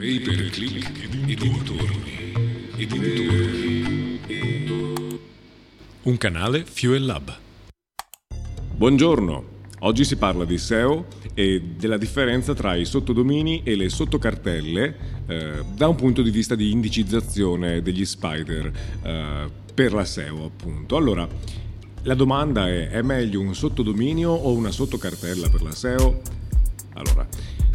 Pay per click e dintorni. E dintorni. Un canale Fuel Lab. Buongiorno, oggi si parla di SEO e della differenza tra i sottodomini e le sottocartelle eh, da un punto di vista di indicizzazione degli spider eh, per la SEO appunto. Allora, la domanda è, è meglio un sottodominio o una sottocartella per la SEO? Allora,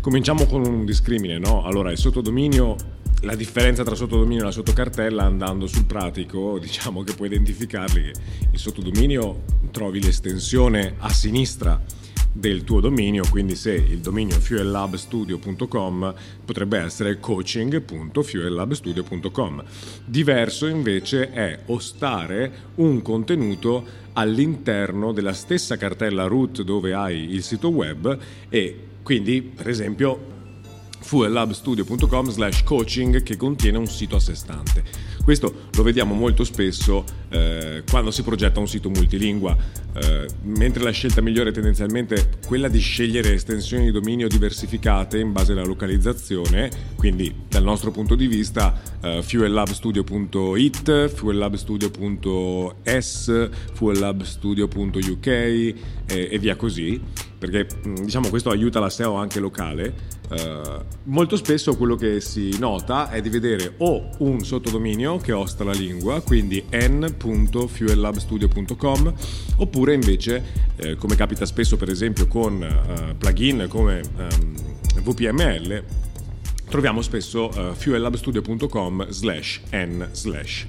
cominciamo con un discrimine, no? Allora, il sottodominio, la differenza tra sottodominio e la sottocartella andando sul pratico, diciamo che puoi identificarli il sottodominio trovi l'estensione a sinistra del tuo dominio, quindi se il dominio fuellabstudio.com potrebbe essere coaching.fuellabstudio.com. Diverso invece è ostare un contenuto all'interno della stessa cartella root dove hai il sito web e quindi per esempio fuellabstudio.com slash coaching che contiene un sito a sé stante. Questo lo vediamo molto spesso eh, quando si progetta un sito multilingua, eh, mentre la scelta migliore è tendenzialmente quella di scegliere estensioni di dominio diversificate in base alla localizzazione, quindi dal nostro punto di vista eh, fuellabstudio.it, fuellabstudio.es, fuellabstudio.uk e, e via così, perché diciamo questo aiuta la SEO anche locale. Uh, molto spesso quello che si nota è di vedere o un sottodominio che osta la lingua, quindi n.fuellabstudio.com, oppure invece, eh, come capita spesso per esempio con uh, plugin come um, VPML, troviamo spesso uh, fuellabstudio.com slash n slash.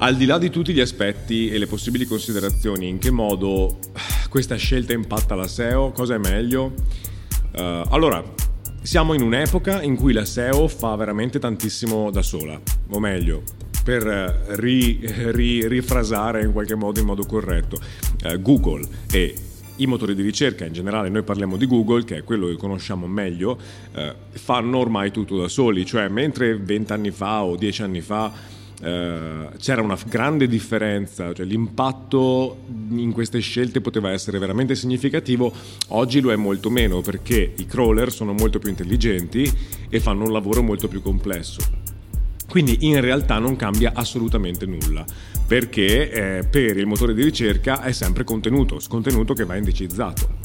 Al di là di tutti gli aspetti e le possibili considerazioni, in che modo questa scelta impatta la SEO, cosa è meglio? Uh, allora, siamo in un'epoca in cui la SEO fa veramente tantissimo da sola, o meglio, per ri, ri, rifrasare in qualche modo in modo corretto, uh, Google e i motori di ricerca, in generale noi parliamo di Google, che è quello che conosciamo meglio, eh, fanno ormai tutto da soli, cioè mentre 20 anni fa o 10 anni fa Uh, c'era una grande differenza, cioè l'impatto in queste scelte poteva essere veramente significativo, oggi lo è molto meno perché i crawler sono molto più intelligenti e fanno un lavoro molto più complesso. Quindi in realtà non cambia assolutamente nulla, perché eh, per il motore di ricerca è sempre contenuto, contenuto che va indicizzato.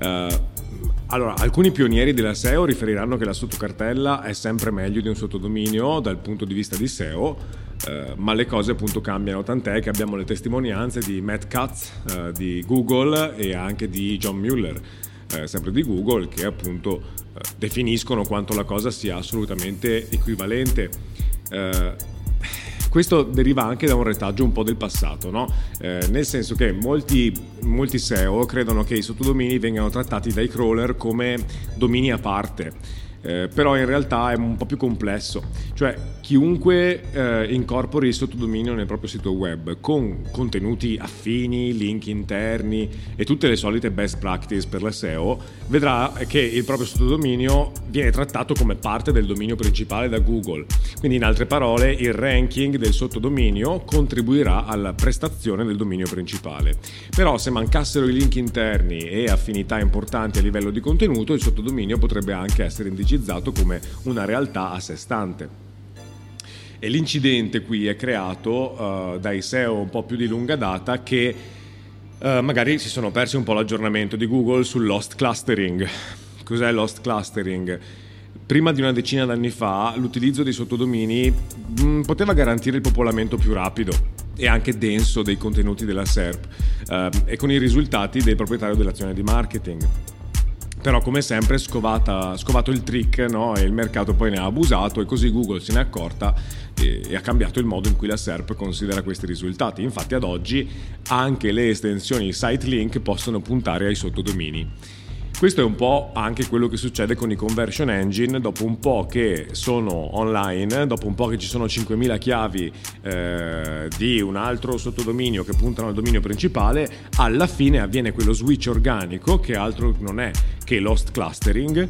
Uh, allora, alcuni pionieri della SEO riferiranno che la sottocartella è sempre meglio di un sottodominio dal punto di vista di SEO, eh, ma le cose appunto cambiano, tant'è che abbiamo le testimonianze di Matt Katz eh, di Google e anche di John Mueller, eh, sempre di Google, che appunto eh, definiscono quanto la cosa sia assolutamente equivalente questo deriva anche da un retaggio un po' del passato, no? nel senso che molti, molti SEO credono che i sottodomini vengano trattati dai crawler come domini a parte eh, però in realtà è un po' più complesso, cioè chiunque eh, incorpori il sottodominio nel proprio sito web con contenuti affini, link interni e tutte le solite best practice per la SEO, vedrà che il proprio sottodominio viene trattato come parte del dominio principale da Google. Quindi in altre parole il ranking del sottodominio contribuirà alla prestazione del dominio principale. Però se mancassero i link interni e affinità importanti a livello di contenuto, il sottodominio potrebbe anche essere indicato pubblicizzato come una realtà a sé stante. E l'incidente qui è creato uh, dai SEO un po' più di lunga data che uh, magari si sono persi un po' l'aggiornamento di Google sul lost clustering. Cos'è lost clustering? Prima di una decina d'anni fa l'utilizzo dei sottodomini mh, mm, poteva garantire il popolamento più rapido e anche denso dei contenuti della SERP uh, e con i risultati del proprietario dell'azione di marketing però come sempre scovata, scovato il trick no? e il mercato poi ne ha abusato e così Google se n'è accorta e, e, ha cambiato il modo in cui la SERP considera questi risultati. Infatti ad oggi anche le estensioni site link possono puntare ai sottodomini. Questo è un po' anche quello che succede con i conversion engine, dopo un po' che sono online, dopo un po' che ci sono 5.000 chiavi eh, di un altro sottodominio che puntano al dominio principale, alla fine avviene quello switch organico che altro non è che l'host clustering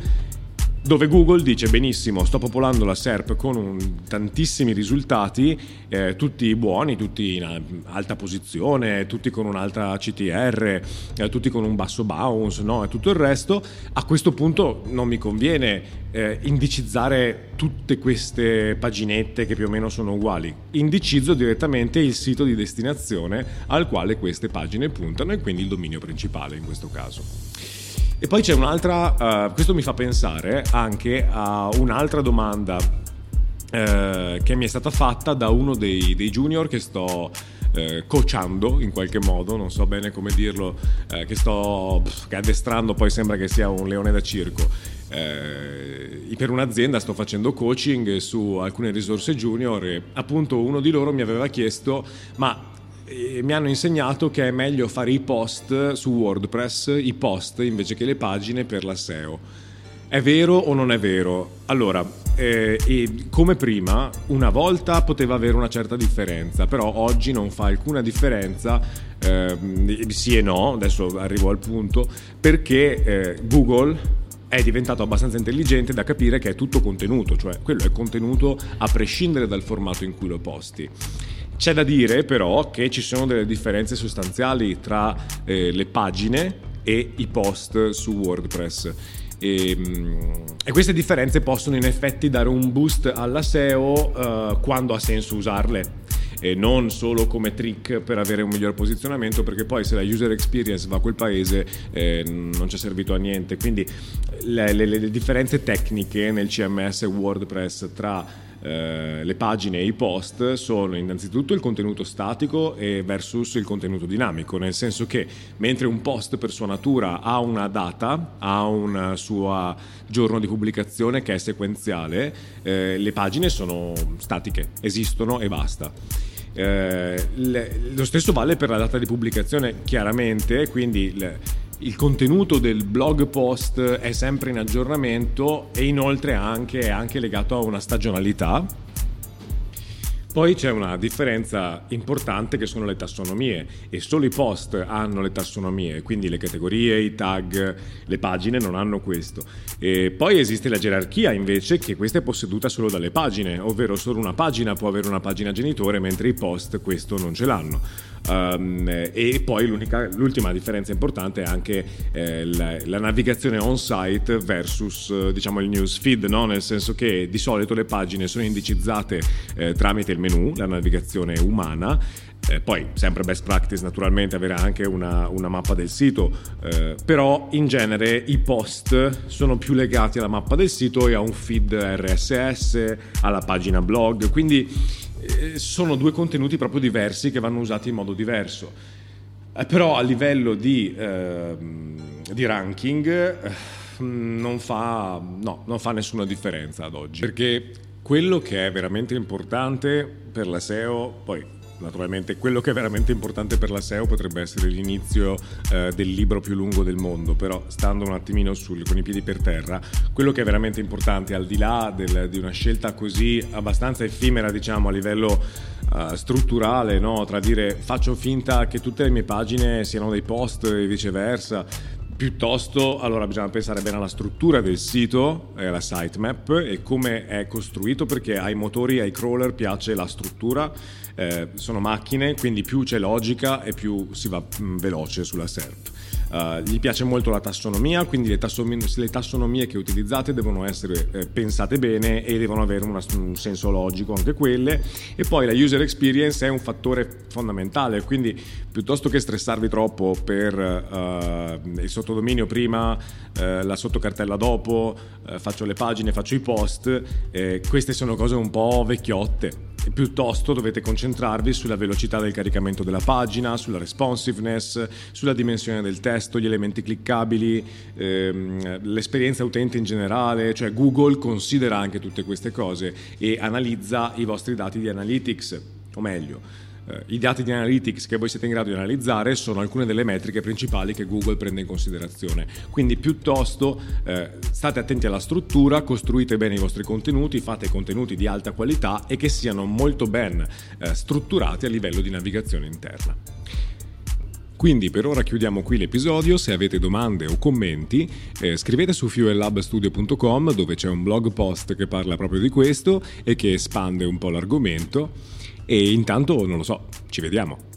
dove Google dice benissimo sto popolando la SERP con un, tantissimi risultati, eh, tutti buoni, tutti in alta posizione, tutti con un'alta CTR, eh, tutti con un basso bounce no? e tutto il resto, a questo punto non mi conviene eh, indicizzare tutte queste paginette che più o meno sono uguali, indicizzo direttamente il sito di destinazione al quale queste pagine puntano e quindi il dominio principale in questo caso. E poi c'è un'altra, uh, questo mi fa pensare anche a un'altra domanda uh, che mi è stata fatta da uno dei, dei junior che sto uh, coachando in qualche modo, non so bene come dirlo, che sto che addestrando, poi sembra che sia un leone da circo. per un'azienda sto facendo coaching su alcune risorse junior e appunto uno di loro mi aveva chiesto ma mi hanno insegnato che è meglio fare i post su WordPress, i post invece che le pagine per la SEO. È vero o non è vero? Allora, eh, come prima, una volta poteva avere una certa differenza, però oggi non fa alcuna differenza, eh, sì e no, adesso arrivo al punto, perché eh, Google è diventato abbastanza intelligente da capire che è tutto contenuto, cioè quello è contenuto a prescindere dal formato in cui lo posti. C'è da dire però che ci sono delle differenze sostanziali tra eh, le pagine e i post su WordPress. E, ehm, e, queste differenze possono in effetti dare un boost alla SEO uh, quando ha senso usarle e non solo come trick per avere un miglior posizionamento perché poi se la user experience va a quel paese eh, non è servito a niente quindi le, le, le differenze tecniche nel CMS WordPress tra eh, le pagine e i post sono innanzitutto il contenuto statico versus il contenuto dinamico, nel senso che mentre un post per sua natura ha una data, ha un suo giorno di pubblicazione che è sequenziale, eh, le pagine sono statiche, esistono e basta. Eh, le, lo stesso vale per la data di pubblicazione, chiaramente, quindi le, il contenuto del blog post è sempre in aggiornamento e inoltre anche, è anche legato a una stagionalità poi c'è una differenza importante che sono le tassonomie e solo i post hanno le tassonomie, quindi le categorie, i tag, le pagine non hanno questo. E poi esiste la gerarchia invece che questa è posseduta solo dalle pagine, ovvero solo una pagina può avere una pagina genitore mentre i post questo non ce l'hanno. Um, e poi l'ultima differenza importante è anche eh, la, la, navigazione on-site versus diciamo il newsfeed, no? nel senso che di solito le pagine sono indicizzate eh, tramite il menu, la navigazione umana, eh, poi sempre best practice naturalmente avere anche una, una mappa del sito, eh, però in genere i post sono più legati alla mappa del sito e a un feed RSS, alla pagina blog, quindi eh, sono due contenuti proprio diversi che vanno usati in modo diverso. Eh, però a livello di, ehm, di ranking eh, non fa, no, non fa nessuna differenza ad oggi, perché quello che è veramente importante per la SEO, poi naturalmente quello che è veramente importante per la SEO potrebbe essere l'inizio eh, del libro più lungo del mondo, però stando un attimino sul, con i piedi per terra, quello che è veramente importante al di là del, di una scelta così abbastanza effimera diciamo a livello uh, strutturale, no? tra dire faccio finta che tutte le mie pagine siano dei post e viceversa, Piuttosto, allora bisogna pensare bene alla struttura del sito, alla sitemap e come è costruito perché ai motori, ai crawler piace la struttura, eh, sono macchine, quindi più c'è logica e più si va mh, mm, veloce sulla SERP. Uh, gli piace molto la tassonomia, quindi le, tassonomie, le tassonomie che utilizzate devono essere eh, pensate bene e devono avere una, un senso logico anche quelle. E poi la user experience è un fattore fondamentale, quindi piuttosto che stressarvi troppo per uh, il sottodominio prima, uh, la sottocartella dopo, faccio le pagine, faccio i post, eh, queste sono cose un po' vecchiotte piuttosto dovete concentrarvi sulla velocità del caricamento della pagina, sulla responsiveness, sulla dimensione del testo, gli elementi cliccabili, ehm, l'esperienza utente in generale, cioè Google considera anche tutte queste cose e analizza i vostri dati di analytics, o meglio, I dati di analytics che voi siete in grado di analizzare sono alcune delle metriche principali che Google prende in considerazione. Quindi piuttosto eh, state attenti alla struttura, costruite bene i vostri contenuti, fate contenuti di alta qualità e che siano molto ben eh, strutturati a livello di navigazione interna. Quindi per ora chiudiamo qui l'episodio, se avete domande o commenti eh, scrivete su fuellabstudio.com dove c'è un blog post che parla proprio di questo e che espande un po' l'argomento e intanto non lo so, ci vediamo.